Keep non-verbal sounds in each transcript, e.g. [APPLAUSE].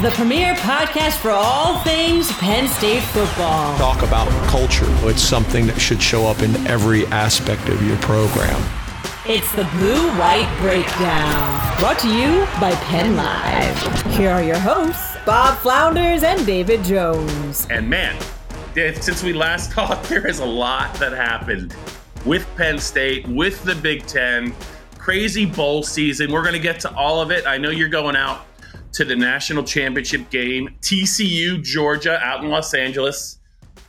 the premier podcast for all things Penn State football. Talk about culture. It's something that should show up in every aspect of your program. It's the Blue White Breakdown, brought to you by Penn Live. Here are your hosts, Bob Flounders and David Jones. And man, since we last [LAUGHS] talked, there is a lot that happened with Penn State, with the Big Ten, crazy bowl season. We're going to get to all of it. I know you're going out to the national championship game, TCU, Georgia, out in Los Angeles.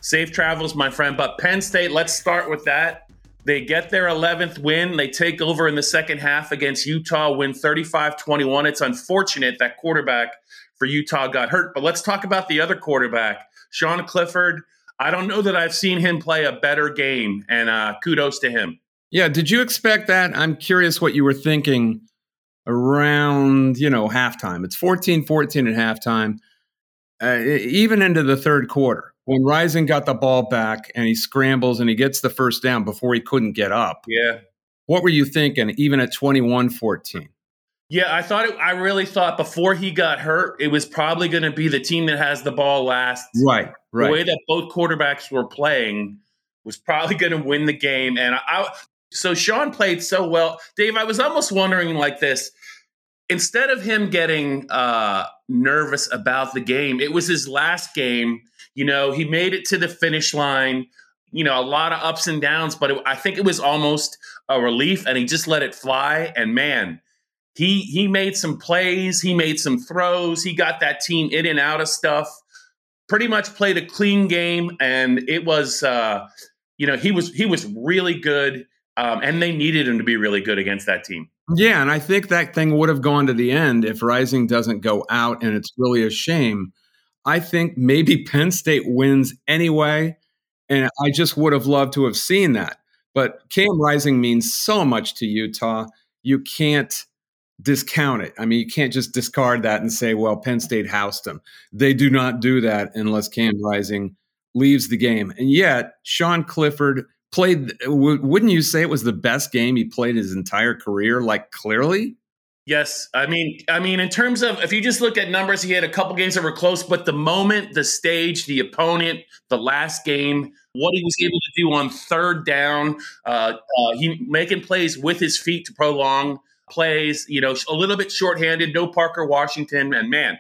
Safe travels, my friend. But Penn State, let's start with that. They get their 11th win. They take over in the second half against Utah, win 35 21. It's unfortunate that quarterback for Utah got hurt. But let's talk about the other quarterback, Sean Clifford. I don't know that I've seen him play a better game, and uh, kudos to him. Yeah, did you expect that? I'm curious what you were thinking around, you know, halftime. It's 14-14 at halftime, uh, even into the third quarter. When Rising got the ball back and he scrambles and he gets the first down before he couldn't get up. Yeah. What were you thinking, even at 21-14? Yeah, I thought it, I really thought before he got hurt, it was probably going to be the team that has the ball last. Right, right. The way that both quarterbacks were playing was probably going to win the game, and I. So Sean played so well, Dave. I was almost wondering like this. Instead of him getting uh, nervous about the game, it was his last game. You know, he made it to the finish line. You know, a lot of ups and downs, but it, I think it was almost a relief, and he just let it fly. And man, he he made some plays, he made some throws, he got that team in and out of stuff. Pretty much played a clean game, and it was uh, you know he was he was really good, um, and they needed him to be really good against that team. Yeah, and I think that thing would have gone to the end if Rising doesn't go out, and it's really a shame. I think maybe [LAUGHS] Penn State wins anyway, and I just would have loved to have seen that. But Cam Rising means so much to Utah. You can't discount it. I mean, you can't just discard that and say, well, Penn State housed him. They do not do that unless Cam Rising leaves the game. And yet, Sean Clifford played, wouldn't you say it was the best game he played his entire career? Like, clearly? Yes, I mean, I mean, in terms of if you just look at numbers, he had a couple games that were close, but the moment, the stage, the opponent, the last game, what he was able to do on third down, uh, uh, he making plays with his feet to prolong plays, you know, a little bit shorthanded, no Parker Washington. And man,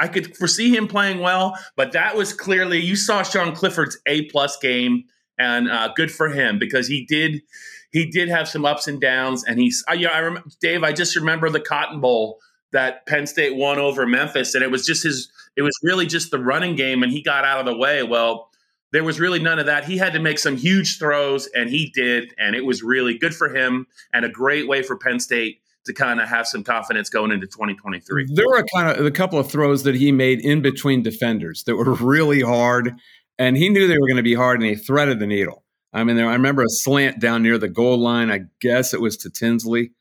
I could foresee him playing well, but that was clearly, you saw Sean Clifford's A plus game and uh, good for him because he did, he did have some ups and downs. And he's, uh, yeah, I remember, Dave, I just remember the Cotton Bowl that Penn State won over Memphis. And it was just his, it was really just the running game and he got out of the way. Well, there was really none of that. He had to make some huge throws, and he did, and it was really good for him and a great way for Penn State to kind of have some confidence going into 2023. There were kind of a couple of throws that he made in between defenders that were [LAUGHS] really hard, and he knew they were going to be hard, and he threaded the needle. I mean, there, I remember a slant down near the goal line. I guess it was to Tinsley,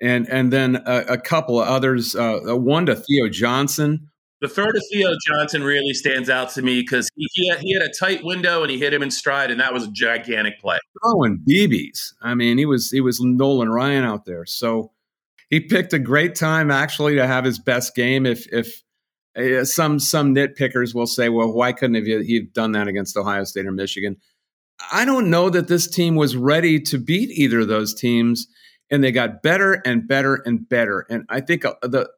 and and then a, a couple of others. Uh, one to Theo Johnson the throw to Theo Johnson really stands out to me because he, he, had, he had a tight window and he hit him in stride, and that was a gigantic play. Throwing BBs. I mean, he was he was Nolan Ryan out there. So he picked a great time actually to have his best game. If if uh, some some nitpickers will say, well, why couldn't have he, done that against Ohio State or Michigan? I don't know that this team was ready to beat either of those teams and they got better and better and better. And I think uh, the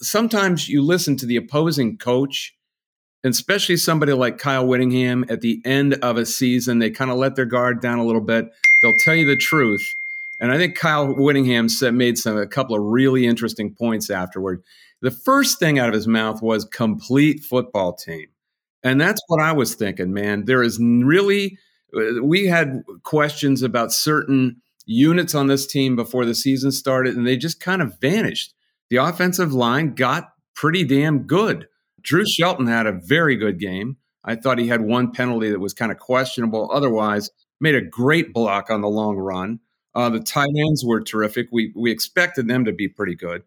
sometimes you listen to the opposing coach and especially somebody like Kyle Whittingham at the end of a season, they kind of let their guard down a little bit. They'll tell you the truth. And I think Kyle Whittingham said, made some a couple of really interesting points afterward. The first thing out of his mouth was complete football team. And that's what I was thinking, man. There is really, uh, we had questions about certain units on this team before the season started, and they just kind of vanished. The offensive line got pretty damn good. Drew Shelton had a very good game. I thought he had one penalty that was kind of questionable. Otherwise, made a great block on the long run. Uh, the tight ends were terrific. We we expected them to be pretty good.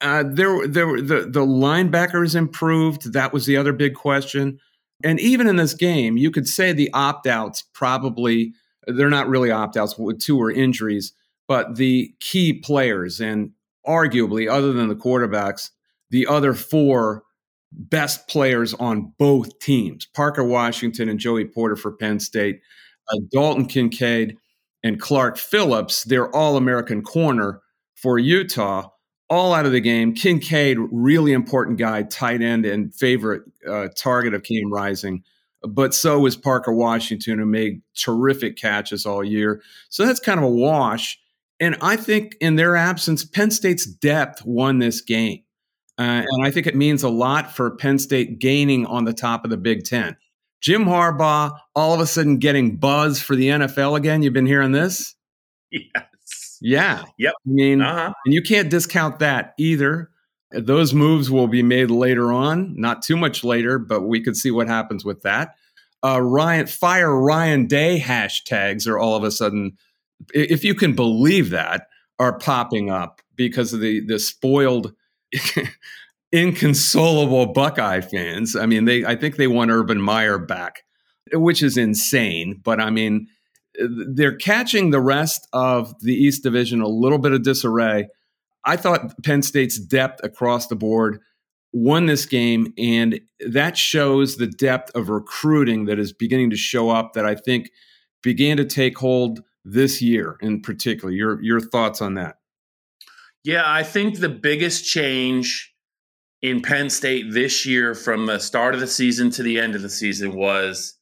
Uh, there, there, the the linebackers improved. That was the other big question. And even in this game, you could say the opt outs probably they're not really opt outs. Two were injuries, but the key players and arguably, other than the quarterbacks, the other four best players on both teams Parker Washington and Joey Porter for Penn State, uh, Dalton Kincaid and Clark Phillips, their all American corner for Utah, all out of the game. Kincaid, really important guy, tight end and favorite uh, target of Cam Rising. But so was Parker Washington, who made terrific catches all year. So that's kind of a wash. And I think in their absence, Penn State's depth won this game. Uh, and I think it means a lot for Penn State gaining on the top of the Big Ten. Jim Harbaugh all of a sudden getting buzz for the NFL again. You've been hearing this? [LAUGHS] Yes. Yeah. Yep. I mean, Uh-huh. and you can't discount that either. Those moves will be made later on, not too much later, but we could see what happens with that. Uh, Ryan, fire Ryan Day hashtags are all of a sudden, if you can believe that, are popping up because of the the spoiled, [LAUGHS] inconsolable Buckeye fans. I mean, they I think they want Urban Meyer back, which is insane. But I mean, they're catching the rest of the East Division a little bit of disarray. I thought Penn State's depth across the board won this game, and that shows the depth of recruiting that is beginning to show up. That I think began to take hold this year, in particular. Your your thoughts on that? Yeah, I think the biggest change in Penn State this year from the start of the season to the end of the season was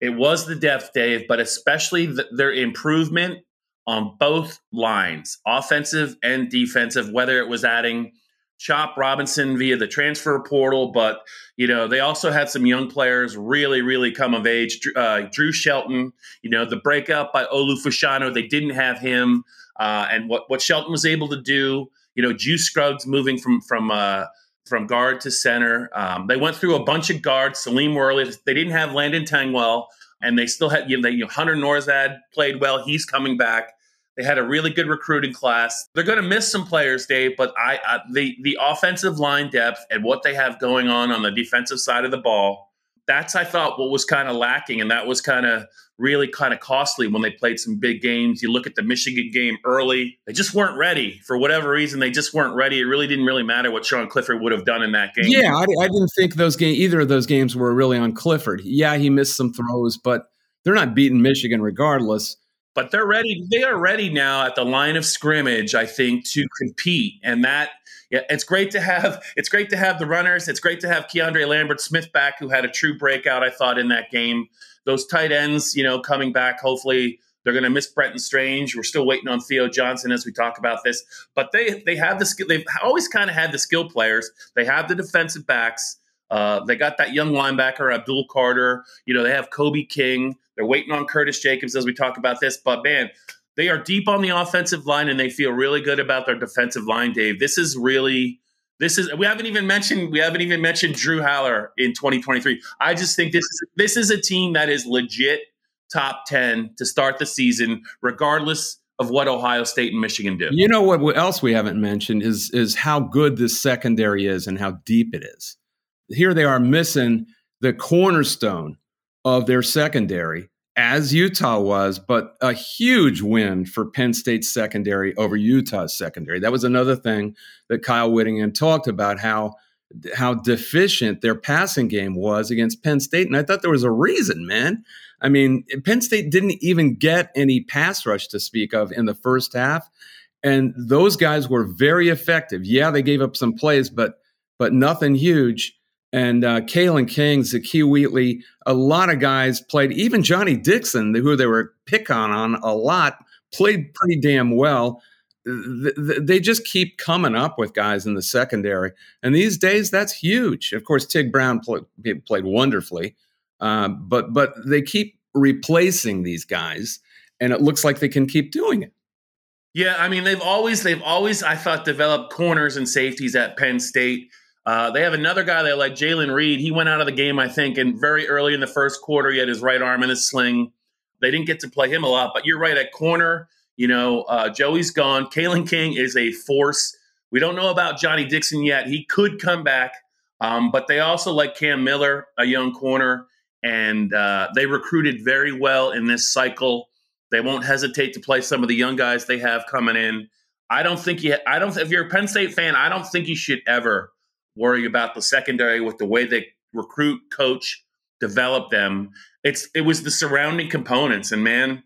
it was the depth, Dave, but especially the, their improvement on both lines, offensive and defensive, whether it was adding Chop Robinson via the transfer portal, but you know they also had some young players really, really come of age. Uh, Drew Shelton, you know the breakout by Olu Fashanu, they didn't have him, uh, and what what Shelton was able to do, you know, Juice Scruggs moving from from uh, from guard to center. Um, they went through a bunch of guards. Salim Wormley, they didn't have Landon Tengwall, and they still had you know, they, you know Hunter Nourzad played well. He's coming back. They had a really good recruiting class. They're going to miss some players, Dave, but I, I the the offensive line depth and what they have going on on the defensive side of the ball. That's I thought what was kind of lacking, and that was kind of really kind of costly when they played some big games. You look at the Michigan game early; they just weren't ready for whatever reason. They just weren't ready. It really didn't really matter what Sean Clifford would have done in that game. Yeah, I, I didn't think those game either of those games were really on Clifford. Yeah, he missed some throws, but they're not beating Michigan regardless. But they're ready. They are ready now at the line of scrimmage, I think, to compete. And that, yeah, it's great to have. It's great to have the runners. It's great to have Keandre Lambert Smith back, who had a true breakout. I thought in that game. Those tight ends, you know, coming back. Hopefully, they're going to miss Brenton Strange. We're still waiting on Theo Johnson as we talk about this. But they they have the skill. They've always kind of had the skill players. They have the defensive backs. Uh, they got that young linebacker Abdul Carter. You know, they have Kobe King. They're waiting on Curtis Jacobs as we talk about this. But man, they are deep on the offensive line and they feel really good about their defensive line, Dave. This is really this is we haven't even mentioned we haven't even mentioned Drew Allar in 2023. I just think this is this is a team that is legit top 10 to start the season, regardless of what Ohio State and Michigan do. You know what else we haven't mentioned is is how good this secondary is and how deep it is. Here they are missing the cornerstone of their secondary, as Utah was, but a huge win for Penn State's secondary over Utah's secondary. That was another thing that Kyle Whittingham talked about how how deficient their passing game was against Penn State, and I thought there was a reason, man. I mean, Penn State didn't even get any pass rush to speak of in the first half, and those guys were very effective. Yeah, they gave up some plays, but but nothing huge. And uh, Kalen King, Zakee Wheatley, a lot of guys played. Even Johnny Dixon, who they were pick on on a lot, played pretty damn well. They just keep coming up with guys in the secondary, and these days that's huge. Of course, Tig Brown played wonderfully, um, but but they keep replacing these guys, and it looks like they can keep doing it. Yeah, I mean they've always they've always I thought developed corners and safeties at Penn State. Uh, they have another guy they like, Jaylen Reed. He went out of the game, I think, and very early in the first quarter, he had his right arm in a sling. They didn't get to play him a lot, but you're right at corner. You know, uh, Joey's gone. Kalen King is a force. We don't know about Johnny Dixon yet. He could come back, um, but they also like Cam Miller, a young corner, and uh, they recruited very well in this cycle. They won't hesitate to play some of the young guys they have coming in. I don't think you. I don't. If you're a Penn State fan, I don't think you should ever worry about the secondary with the way they recruit, coach, develop them. It's it was the surrounding components, and man,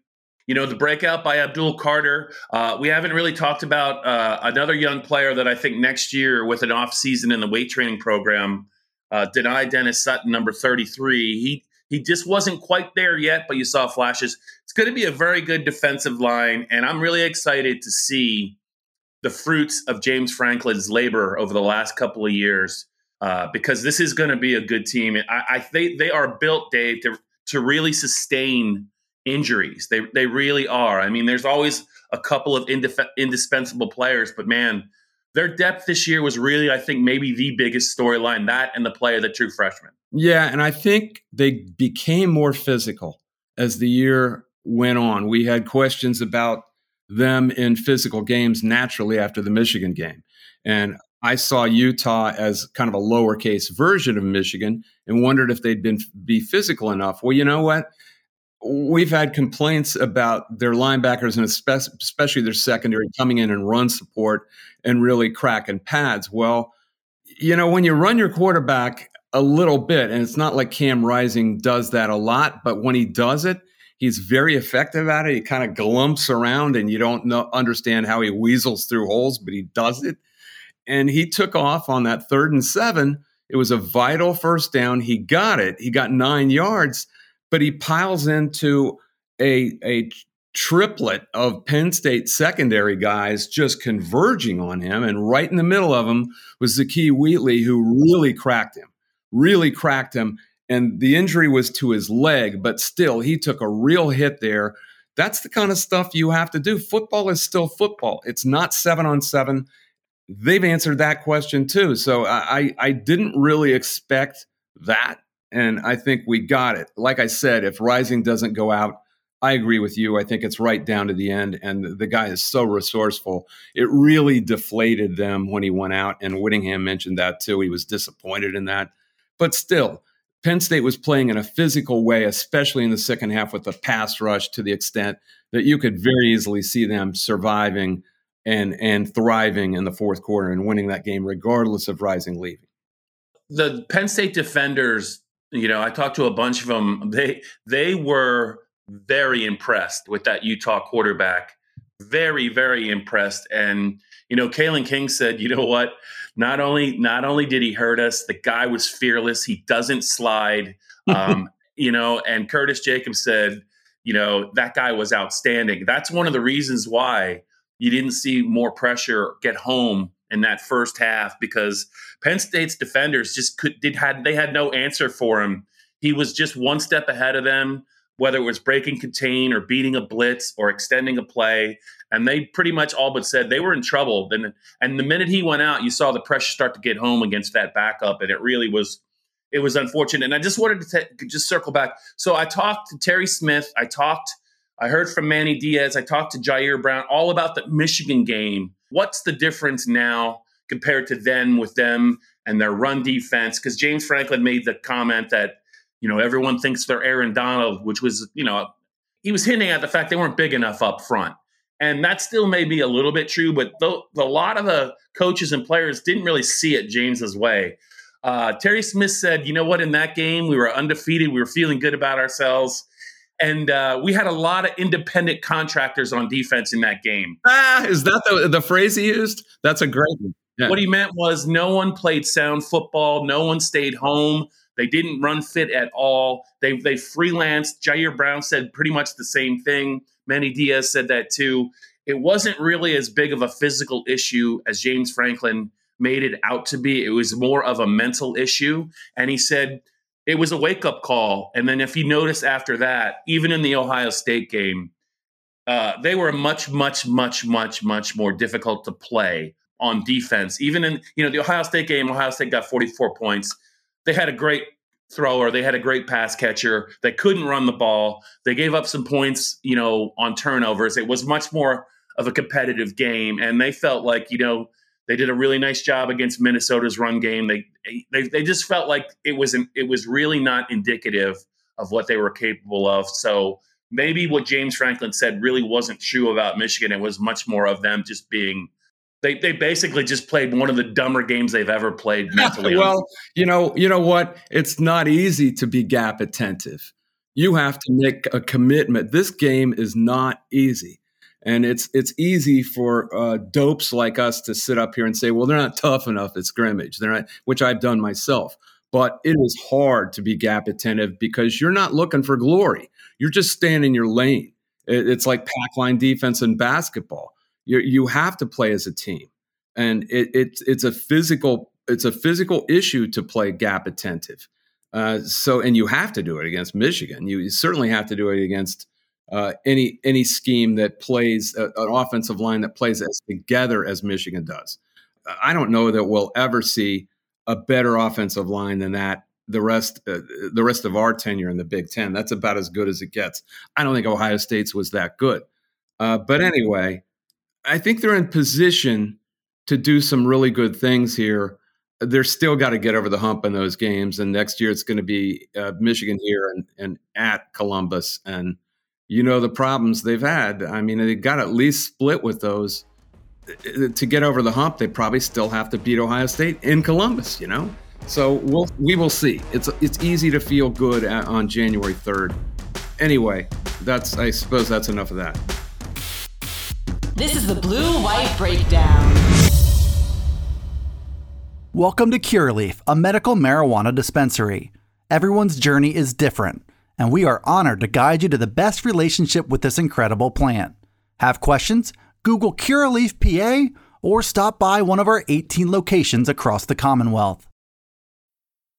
you know the breakout by Abdul Carter. Uh, we haven't really talked about uh, another young player that I think next year with an off season in the weight training program. Uh, Dani Dennis Sutton, number thirty three. He he just wasn't quite there yet, but you saw flashes. It's going to be a very good defensive line, and I'm really excited to see the fruits of James Franklin's labor over the last couple of years uh, because this is going to be a good team. I, I they they are built, Dave, to to really sustain injuries. They they really are. I mean, there's always a couple of indif- indispensable players, but man, their depth this year was really, I think, maybe the biggest storyline. That and the play of the true freshman. Yeah, and I think they became more physical as the year went on. We had questions about them in physical games naturally after the Michigan game. And I saw Utah as kind of a lowercase version of Michigan and wondered if they'd been be physical enough. Well, you know what? We've had complaints about their linebackers and especially their secondary coming in and run support and really cracking pads. Well, you know, when you run your quarterback a little bit, and it's not like Cam Rising does that a lot, but when he does it, He's very effective at it. He kind of glumps around and you don't know, understand how he weasels through holes, but he does it. And he took off on that third and seven. It was a vital first down. He got it. He got nine yards, but he piles into a, a triplet of Penn State secondary guys just converging on him. And right in the middle of them was Zakee Wheatley, who really cracked him, really cracked him and the injury was to his leg, but still, he took a real hit there. That's the kind of stuff you have to do. Football is still football. It's not seven on seven. They've answered that question too. So I, I didn't really expect that. And I think we got it. Like I said, if Rising doesn't go out, I agree with you. I think it's right down to the end. And the guy is so resourceful. It really deflated them when he went out. And Whittingham mentioned that too. He was disappointed in that. But still, Penn State was playing in a physical way, especially in the second half with the pass rush to the extent that you could very easily see them surviving and and thriving in the fourth quarter and winning that game regardless of rising leaving. The Penn State defenders, you know, I talked to a bunch of them. They they were very impressed with that Utah quarterback. Very very impressed and you know, Kalen King said, "You know what? Not only not only did he hurt us, the guy was fearless. He doesn't slide. [LAUGHS] Um, you know, and Curtis Jacobs said, you know, that guy was outstanding. That's one of the reasons why you didn't see more pressure get home in that first half because Penn State's defenders just could did had they had no answer for him. He was just one step ahead of them whether it was breaking contain or beating a blitz or extending a play. And they pretty much all but said they were in trouble. And, and the minute he went out, you saw the pressure start to get home against that backup. And it really was it was unfortunate. And I just wanted to t- just circle back. So I talked to Terry Smith. I talked, I heard from Manny Diaz. I talked to Jair Brown all about the Michigan game. What's the difference now compared to then with them and their run defense? Because James Franklin made the comment that you know, everyone thinks they're Aaron Donald, which was, you know, he was hinting at the fact they weren't big enough up front. And that still may be a little bit true, but the, the, a lot of the coaches and players didn't really see it James's way. Uh, Terry Smith said, you know what, in that game, we were undefeated. We were feeling good about ourselves. And uh, we had a lot of independent contractors on defense in that game. Ah, is that the, the phrase he used? That's a great one. Yeah. What he meant was no one played sound football, no one stayed home. They didn't run fit at all. They they freelanced. Jair Brown said pretty much the same thing. Manny Diaz said that too. It wasn't really as big of a physical issue as James Franklin made it out to be. It was more of a mental issue. And he said it was a wake up call. And then if you notice after that, even in the Ohio State game, uh, they were much, much, much, much, much more difficult to play on defense. Even in you know the Ohio State game, Ohio State got 44 points. They had a great thrower, they had a great pass catcher. They couldn't run the ball. They gave up some points, you know, on turnovers. It was much more of a competitive game, and they felt like you know they did a really nice job against Minnesota's run game. They they they just felt like it was an, it was really not indicative of what they were capable of. So maybe what James Franklin said really wasn't true about Michigan. It was much more of them just being they they basically just played one of the dumber games they've ever played [LAUGHS] mentally. well, you know, you know what? It's not easy to be gap attentive. You have to make a commitment. This game is not easy. And it's it's easy for uh, dopes like us to sit up here and say, "Well, they're not tough enough at scrimmage." They're not, which I've done myself. But it is hard to be gap attentive because you're not looking for glory. You're just staying in your lane. It, it's like pack line defense in basketball you you have to play as a team, and it, it it's a physical it's a physical issue to play gap attentive. Uh, so, and you have to do it against Michigan. You, you certainly have to do it against uh, any any scheme that plays uh, an offensive line that plays as together as Michigan does. I don't know that we'll ever see a better offensive line than that. The rest, uh, the rest of our tenure in the Big Ten, that's about as good as it gets. I don't think Ohio State's was that good, uh, but anyway, I think they're in position to do some really good things here. They're still got to get over the hump in those games, and next year it's going to be uh, Michigan here and, and at Columbus, and you know the problems they've had. I mean, they got at least split with those uh, to get over the hump. They probably still have to beat Ohio State in Columbus, you know. So we'll we will see. It's it's easy to feel good on January third. Anyway, that's I suppose that's enough of that. This is the Blue White Breakdown. Welcome to Curaleaf, a medical marijuana dispensary. Everyone's journey is different, and we are honored to guide you to the best relationship with this incredible plant. Have questions? Google Curaleaf PA or stop by one of our 18 locations across the Commonwealth.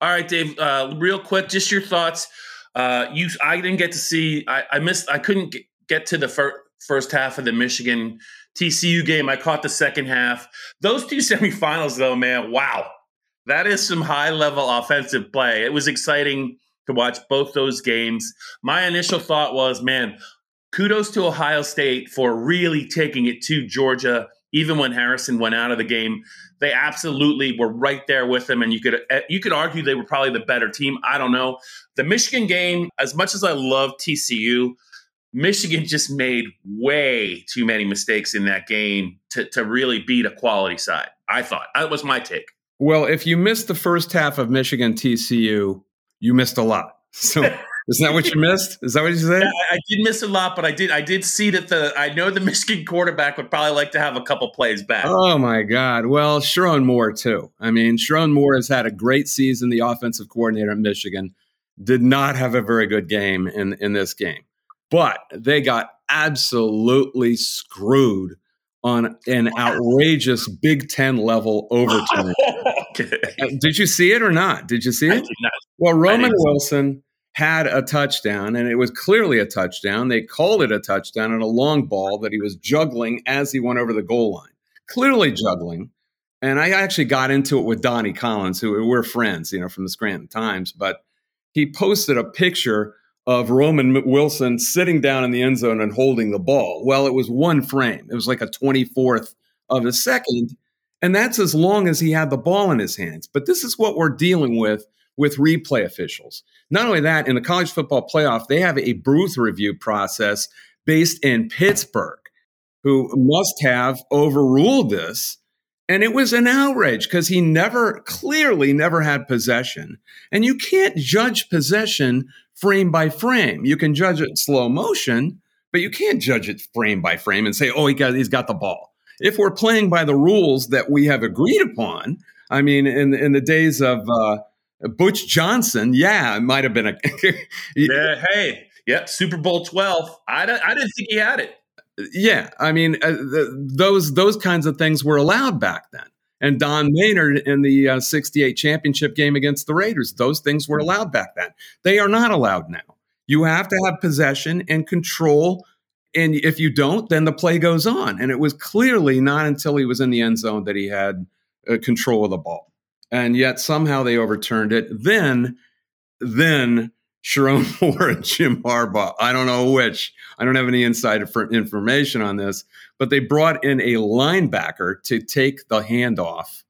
All right, Dave. Uh, real quick, just your thoughts. Uh, you, I didn't get to see. I, I missed. I couldn't get to the fir- first half of the Michigan TCU game. I caught the second half. Those two [LAUGHS] semifinals, though, man. Wow, that is some high level offensive play. It was exciting to watch both those games. My initial thought was, man, kudos to Ohio State for really taking it to Georgia, even when Harrison went out of the game they absolutely were right there with them, and you could eh, you could argue they were probably the better team. I don't know. The Michigan game, as much as I love TCU, Michigan just made way too many mistakes in that game to, to really beat a quality side. I thought that was my take. Well, if you missed the first half of Michigan TCU, you missed a lot. [LAUGHS] So Isn't that what you missed? Is that what you said? Yeah, I, I did miss a lot, but I did I did see that the I know the [LAUGHS] Michigan quarterback would probably like to have a couple plays back. Oh my God! Well, Sherrone Moore too. I mean, Sherrone Moore has had a great season. The offensive coordinator at Michigan did not have a very good game in in this game, but they got absolutely screwed on an outrageous Big Ten level overtime. [LAUGHS] okay. Did you see it or not? Did you see it? Well, Roman. Wilson had a touchdown, and it was clearly a touchdown. They called it a touchdown and a long ball that he was juggling as he went over the goal line. Clearly juggling. And I actually got into it with Donnie Collins, who we're friends, you know, from the Scranton Times. But he posted a picture of Roman Wilson sitting down in the end zone and holding the ball. Well, it was one frame. It was like a 24th of a second. And that's as long as he had the ball in his hands. But this is what we're dealing with with replay officials. Not only that, in the college football playoff, they have a Booth review process based in Pittsburgh, who must have overruled this. And it was an outrage because he never, clearly never had possession. And you can't judge possession frame by frame. You can judge it slow motion, but you can't judge it frame by frame and say, oh, he got, he's got the ball. If we're playing by the rules that we have agreed upon, I mean, in, in the days of uh, Butch Johnson, yeah, it might have been a. [LAUGHS] Yeah. Hey. Yep. Super Bowl 12. I, don't- I didn't think he had it. yeah, I mean, uh, the, those those kinds of things were allowed back then. And Don Maynard in the uh, 68 championship game against the Raiders, those things were allowed back then. They are not allowed now. You have to have possession and control. And if you don't, then the play goes on. And it was clearly not until he was in the end zone that he had uh, control of the ball. And yet somehow they overturned it. Then, then Sherrone [LAUGHS] Moore and Jim Harbaugh, I don't know which, I don't have any inside information on this, but they brought in a linebacker to take the handoff.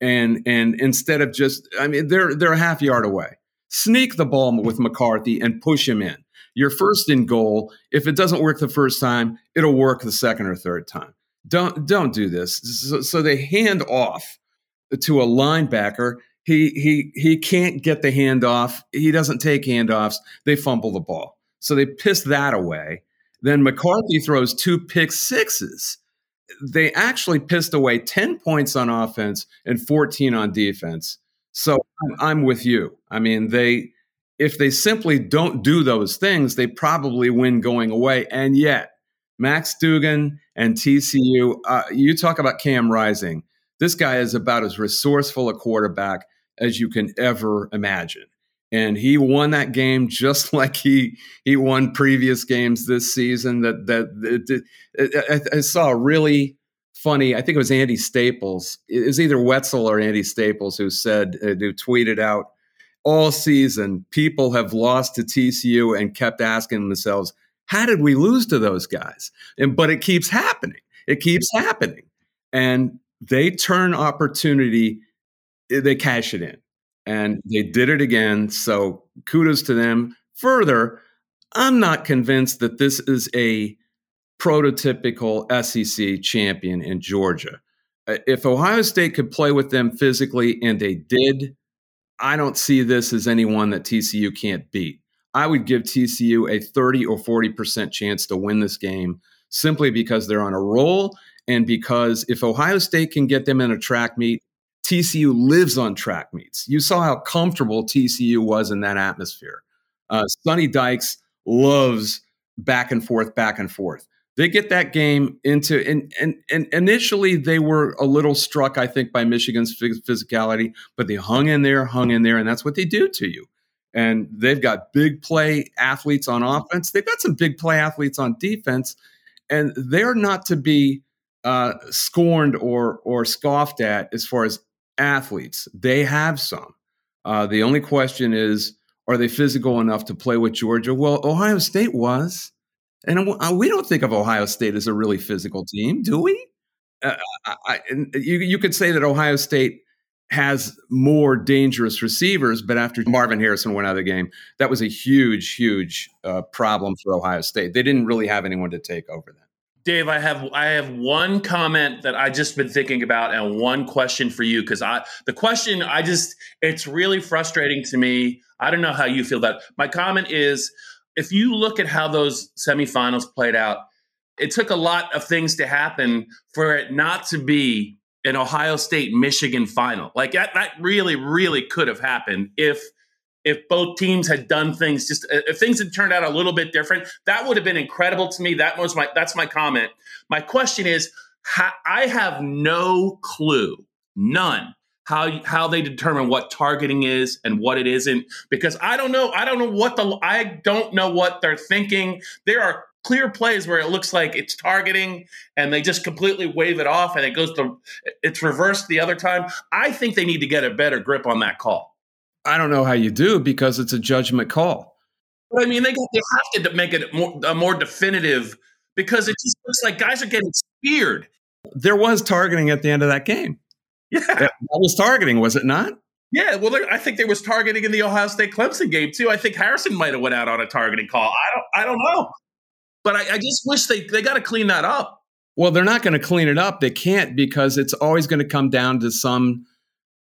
And and instead of just, I mean, they're they're a half yard away. Sneak the ball with McCarthy and push him in. You're first in goal. If it doesn't work the first time, it'll work the second or third time. Don't don't do this. So, so they hand off to a linebacker. He he he can't get the handoff. He doesn't take handoffs. They fumble the ball. So they piss that away. Then McCarthy throws two pick sixes. They actually pissed away 10 points on offense and 14 on defense. So I'm, with you. I mean, they if they simply don't do those things, they probably win going away. And yet, Max Duggan and TCU, uh, you talk about Cam Rising. This guy is about as resourceful a quarterback as you can ever imagine. And he won that game [LAUGHS] just like he he won previous games this season. That that, that I, I saw a really funny. I think it was Andy Staples. It was either Wetzel or Andy Staples who said uh, who tweeted out all season people have lost to TCU and kept asking themselves, how did we lose to those guys? And but it keeps happening. It keeps happening. And they turn opportunity, eh, they cash it in. And they did it again. So kudos to them. Further, I'm not convinced that this is a prototypical SEC champion in Georgia. If Ohio State could play with them physically, and they did, I don't see this as anyone that TCU can't beat. I would give TCU a 30 or 40% chance to win this game simply because they're on a roll and because if Ohio State can get them in a track meet, TCU lives on track meets. You saw how comfortable TCU was in that atmosphere. Uh, Sonny Dykes loves back and forth, back and forth. They get that game into, and, and, and initially they were a little struck, I think, by Michigan's physicality, but they hung in there, hung in there, and that's what they do to you. And they've got big play athletes on offense. They've got some big play athletes on defense, and they're not to be uh, scorned or or scoffed at as far as athletes. They have some. Uh, the only question is, are they physical enough to play with Georgia? Well, Ohio State was, and uh, we don't think of Ohio State as a really physical team, do we? Uh, I, you you could say that Ohio State has more dangerous receivers, but after Marvin Harrison went out of the game, that was a huge, huge uh, problem for Ohio State. They didn't really have anyone to take over that. Dave, I have I have one comment that I just been thinking about and one question for you because I the question I just it's really frustrating to me. I don't know how you feel about. My comment is if you look at how those semifinals played out, it took a lot of things to happen for it not to be an Ohio State Michigan final. Like that that really really could have happened if if both teams had done things just uh, if things had turned out a little bit different that would have been incredible to me that was my that's my comment my question is ha- I have no clue, none, how how they determine what targeting is and what it isn't because I don't know. I don't know what the I don't know what they're thinking. There are clear plays where it looks like it's targeting and they just completely wave it off and it goes to it's reversed the other time. I think they need to get a better grip on that call. I don't know how you do because it's a judgment call. But I mean, they they have to make it more, a more definitive because it just looks like guys are getting speared. There was targeting at the end of that game. Yeah, that was targeting, was it not? Yeah, well, I think there was targeting in the Ohio State Clemson game too. I think Harrison might have went out on a targeting call. I don't, I don't know, but I, I just wish they they got to clean that up. Well, they're not going to clean it up. They can't because it's always going to come down to some.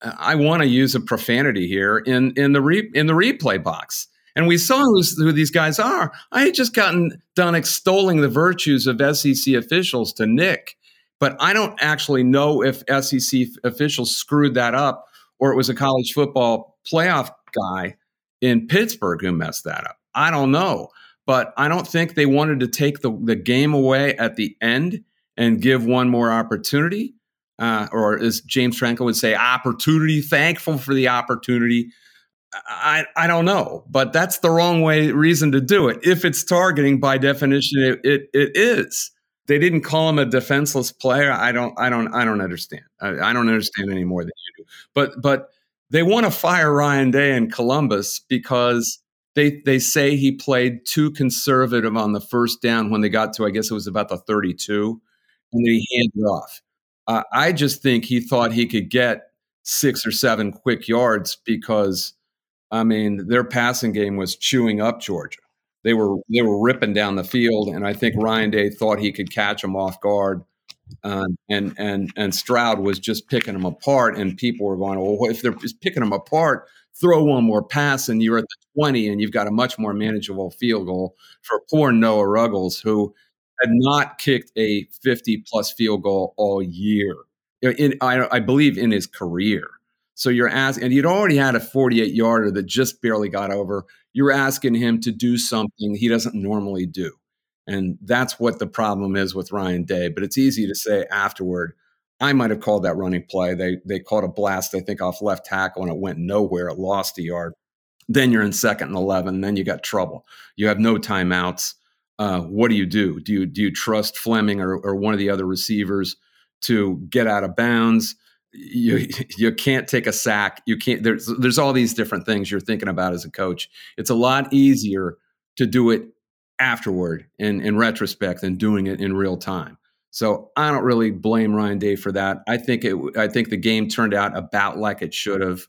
I want to use a profanity here in in the re, in the replay box. And we saw who these guys are. I had just gotten done extolling the virtues of SEC officials to Nick, but I don't actually know if SEC officials screwed that up or it was a college football playoff guy in Pittsburgh who messed that up. I don't know. But I don't think they wanted to take the, the game away at the end and give one more opportunity. Uh, or as James Franco would say, opportunity, thankful for the opportunity. I, I don't know, but that's the wrong way reason to do it. If it's targeting, by definition, it, it, it is. They didn't call him a defenseless player. I don't I don't I don't understand. I, I don't understand any more than you do. But but they want to fire Ryan Day in Columbus because they they say he played too conservative on the first down when they got to I guess it was about the 32 and then he handed off. Uh, I just think he thought he could get six or seven quick yards because I mean, their passing game was chewing up Georgia. They were they were ripping down the field, and I think Ryan Day thought he could catch them off guard, uh, and and and Stroud was just picking them apart. And people were going, "Well, if they're just picking them apart, throw one more pass, and you're at the twenty, and you've got a much more manageable field goal for poor Noah Ruggles, who had not kicked a fifty plus field goal all year. In, I, I believe in his career. So you're asking, and you'd already had a 48 yarder that just barely got over. You're asking him to do something he doesn't normally do. And that's what the problem is with Ryan Day. But it's easy to say afterward, I might have called that running play. They they called a blast, I think, off left tackle, and it went nowhere. It lost a yard. Then you're in second and eleven. Then you got trouble. You have no timeouts. Uh, what do you do? Do you do you trust Fleming or, or one of the other receivers to get out of bounds? you [LAUGHS] you can't take a sack. You can't. There's there's all these different things you're thinking about as a coach. It's a lot easier to do it afterward in in retrospect than doing it in real time. So I don't really blame Ryan Day for that. I think it. I think the game turned out about like it should have.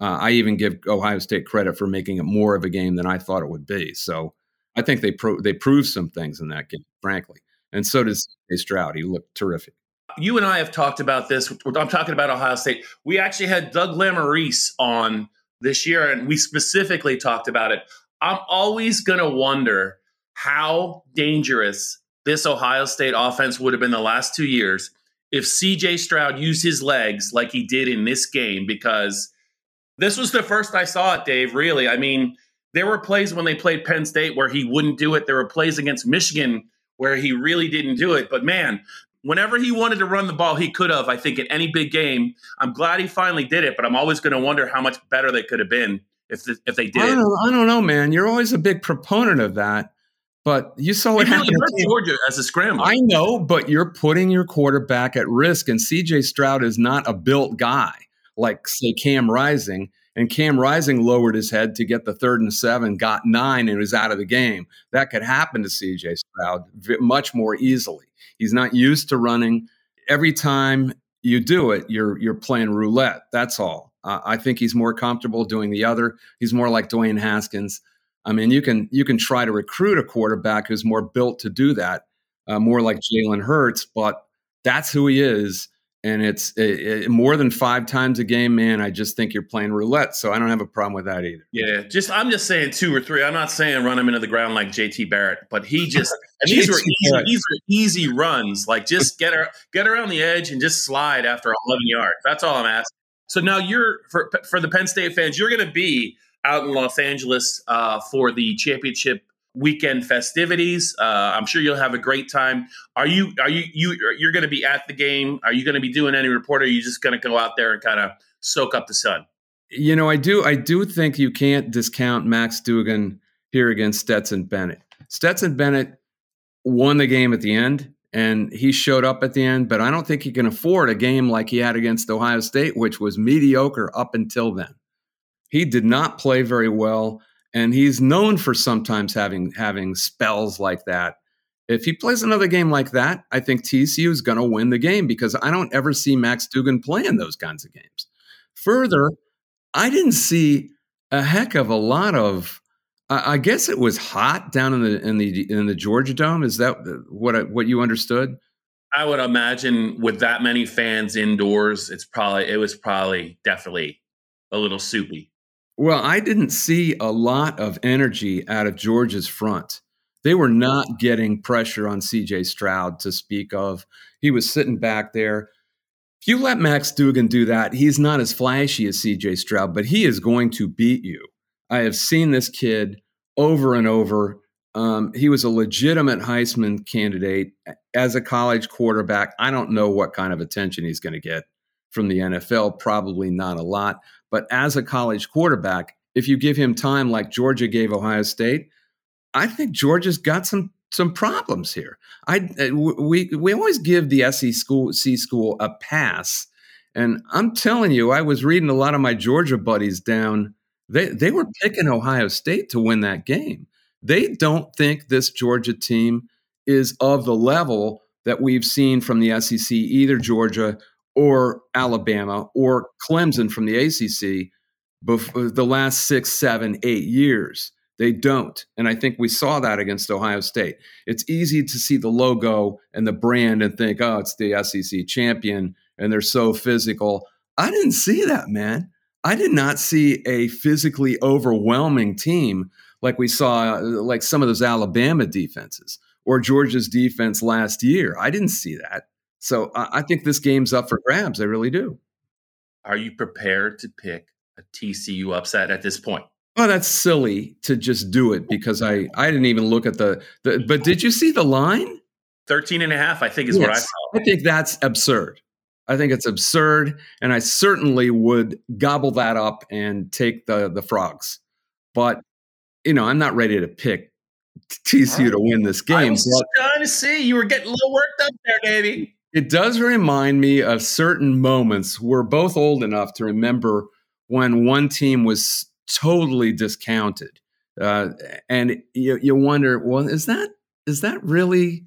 Uh, I even give Ohio State credit for making it more of a game than I thought it would be. So I think they pro- they proved some things in that game, frankly, and so does Stroud. He looked terrific you and I have talked about this. I'm talking about Ohio State. We actually had Doug Lesmerises on this year, and we specifically talked about it. I'm always going to wonder how dangerous this Ohio State offense would have been the last two years if CJ Stroud used his legs like he did in this game, because this was the first I saw it, Dave, really. I mean, there were plays when they played Penn State where he wouldn't do it. There were plays against Michigan where he really didn't do it. But man, whenever he wanted to run the ball, he could have, I think, in any big game. I'm glad he finally did it, but I'm always going to wonder how much better they could have been if, if they did. I don't, know, I don't know, man. You're always a big proponent of that. But you saw what really happened to Georgia as a scrambler. I know, but you're putting your quarterback at risk. And CJ Stroud is not a built guy like, say, Cam Rising. And Cam Rising lowered his head to get the third and seven, got nine, and was out of the game. That could happen to CJ Stroud much more easily. He's not used to running. Every time you do it, you're you're playing roulette. That's all. Uh, I think he's more comfortable doing the other. He's more like Dwayne Haskins. I mean, you can you can try to recruit a quarterback who's more built to do that, uh, more like Jalen Hurts, but that's who he is and it's it, it, more than five times a game, man. I just think you're playing roulette, so I don't have a problem with that either. Yeah, just I'm just saying two or three. I'm not saying run him into the ground like JT Barrett, but he just [LAUGHS] and these were easy, these were easy runs. Like just get her get around the edge and just slide after 11 yards. That's all I'm asking. So now you're for for the Penn State fans, you're going to be out in Los Angeles uh, for the championship weekend festivities. Uh, I'm sure you'll have a great time. Are you are you you you're going to be at the game? Are you going to be doing any report? Or are you just going to go out there and kind of soak up the sun? You know, I do I do think you can't discount Max Duggan here against Stetson Bennett. Stetson Bennett won the game at the end and he showed up at the end, but I don't think he can afford a game like he had against Ohio State, which was mediocre up until then. He did not play very well, and he's known for sometimes having having spells like that. If he plays another game like that, I think TCU is going to win the game because I don't ever see Max Duggan playing those kinds of games. Further, I didn't see a heck of a lot of I guess it was hot down in the in the in the Georgia Dome. Is that what what you understood? I would imagine with that many fans indoors, it's probably it was probably definitely a little soupy. Well, I didn't see a lot of energy out of Georgia's front. They were not getting pressure on CJ Stroud to speak of. He was sitting back there. If you let Max Duggan do that, he's not as flashy as CJ Stroud, but he is going to beat you. I have seen this kid over and over. Um, he was a legitimate Heisman candidate as a college quarterback. I don't know what kind of attention he's going to get from the NFL, probably not a lot. But as a college quarterback, if you give him time like Georgia gave Ohio State, I think Georgia's got some some problems here. I uh, we we always give the SEC school C school a pass, and I'm telling you, I was reading a lot of my Georgia buddies down they they were picking Ohio State to win that game. They don't think this Georgia team is of the level that we've seen from the SEC, either Georgia or Alabama or Clemson from the ACC before uh, the last six, seven, eight years. They don't. And I think we saw that against Ohio State. It's easy to see the logo and the brand and think, oh, it's the SEC champion and they're so physical. I didn't see that, man. I did not see a physically overwhelming team like we saw, uh, like some of those Alabama defenses or Georgia's defense last year. I didn't see that. So I think this game's up for grabs. I really do. Are you prepared to pick a TCU upset at this point? Oh, that's silly to just do it because I, I didn't even look at the, the but did you see the line? 13 and a half, I think is yes. what I saw. I think that's absurd. I think it's absurd, and I certainly would gobble that up and take the the frogs. But you know, I'm not ready to pick TCU to win this game. I was trying to see you were getting a little worked up there, baby. It does remind me of certain moments. We're both old enough to remember when one team was totally discounted, uh, and you, you wonder, well, is that is that really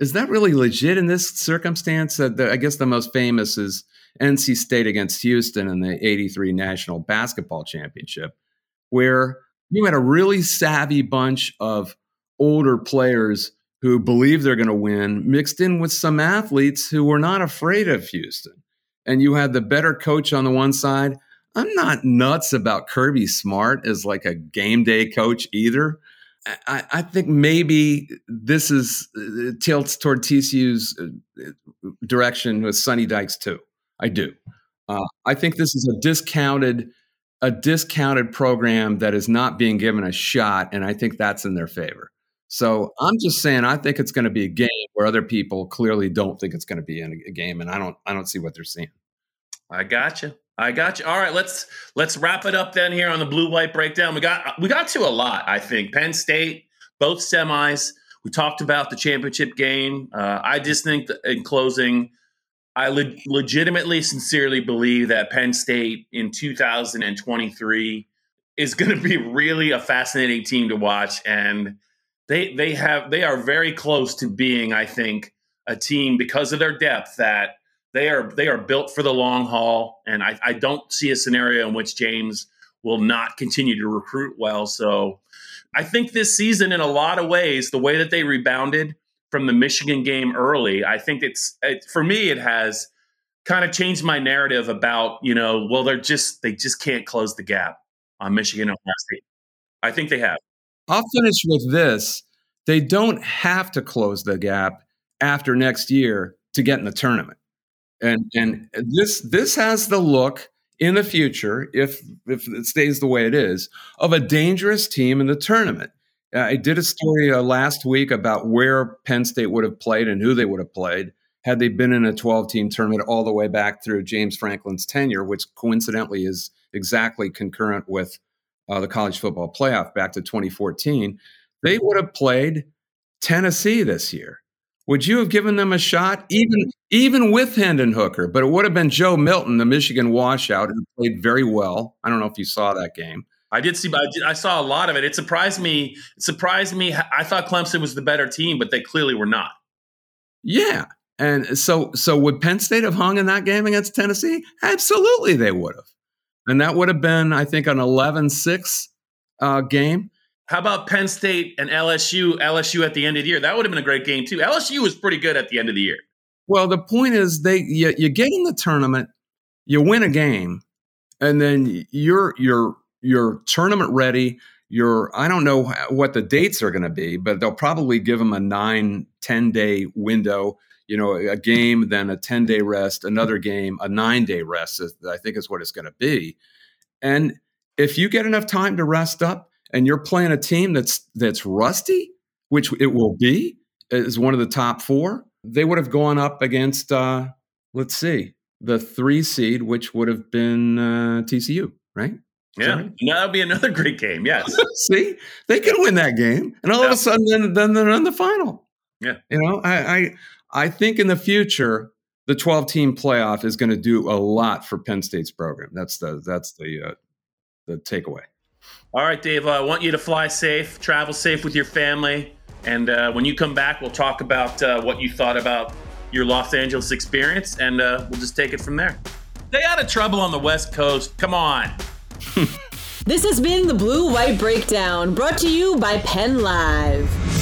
is that really legit in this circumstance? Uh, the, I guess the most famous is NC State against Houston in the 83 National Basketball Championship, where you had a really savvy bunch of older players who believe they're going to win, mixed in with some athletes who were not afraid of Houston. And you had the better coach on the one side. I'm not nuts about Kirby Smart as like a game day coach either. I, I, think maybe this is uh, tilts toward TCU's uh, direction with Sonny Dykes too. I do. Uh, I think this is a discounted a discounted program that is not being given a shot, and I think that's in their favor. So I'm just saying I think it's going to be a game where other people clearly don't think it's going to be in a, game, and I don't I don't see what they're seeing. I got you. I got you. All right, let's let's wrap it up then here on the blue white breakdown. We got we got to a lot. I think Penn State, both semis. We talked about the championship game. Uh, I just think in closing, I le- legitimately, sincerely believe that Penn State in 2023 is going to be really a fascinating team to watch, and they they have they are very close to being, I think, a team because of their depth that they are they are built for the long haul, and I, I don't see a scenario in which James will not continue to recruit well. So I think this season, in a lot of ways, the way that they rebounded from the Michigan game early, I think it's it, for me, it has kind of changed my narrative about you know, well, they're just they just can't close the gap on Michigan and Ohio State. I think they have. I'll finish with this: they don't have to close the gap after next year to get in the tournament. And and this this has the look in the future if if it stays the way it is of a dangerous team in the tournament. I did a story uh, last week about where Penn State would have played and who they would have played had they been in a 12 team tournament all the way back through James Franklin's tenure, which coincidentally is exactly concurrent with uh, the college football playoff back to 2014. They would have played Tennessee this year. Would you have given them a shot, even even with Hendon Hooker? But it would have been Joe Milton, the Michigan washout, who played very well. I don't know if you saw that game. I did see. I, did, I saw a lot of it. It surprised me. It surprised me. I thought Clemson was the better team, but they clearly were not. Yeah, and so so would Penn State have hung in that game against Tennessee? Absolutely, they would have, and that would have been, I think, an 11-6 uh, game. How about Penn State and LSU? LSU at the end of the year. That would have been a great game too. LSU was pretty good at the end of the year. Well, the point is, they you, you get in the tournament, you win a game, and then you're you're you're tournament ready. You're I don't know what the dates are going to be, but they'll probably give them a nine, ten day window. You know, a game, then a 10 day rest, another game, a nine day rest. I think is what it's going to be. And if you get enough time to rest up, and you're playing a team that's that's rusty, which it will be, is one of the top four, they would have gone up against uh, let's see, the three seed, which would have been uh, TCU, right? Yeah, right? that would be another [LAUGHS] great game. Yes. [LAUGHS] see, they could win that game, and all yeah. of a sudden, then, then they're in the final. Yeah, you know, I, I I think in the future the 12 team playoff is going to do a lot for Penn State's program. That's the that's the uh, the takeaway. All right, Dave, I want you to fly safe, travel safe with your family. And uh, when you come back, we'll talk about uh, what you thought about your Los Angeles experience, and uh, we'll just take it from there. Stay out of trouble on the West Coast. Come on. This has been the Blue White Breakdown, brought to you by PennLive.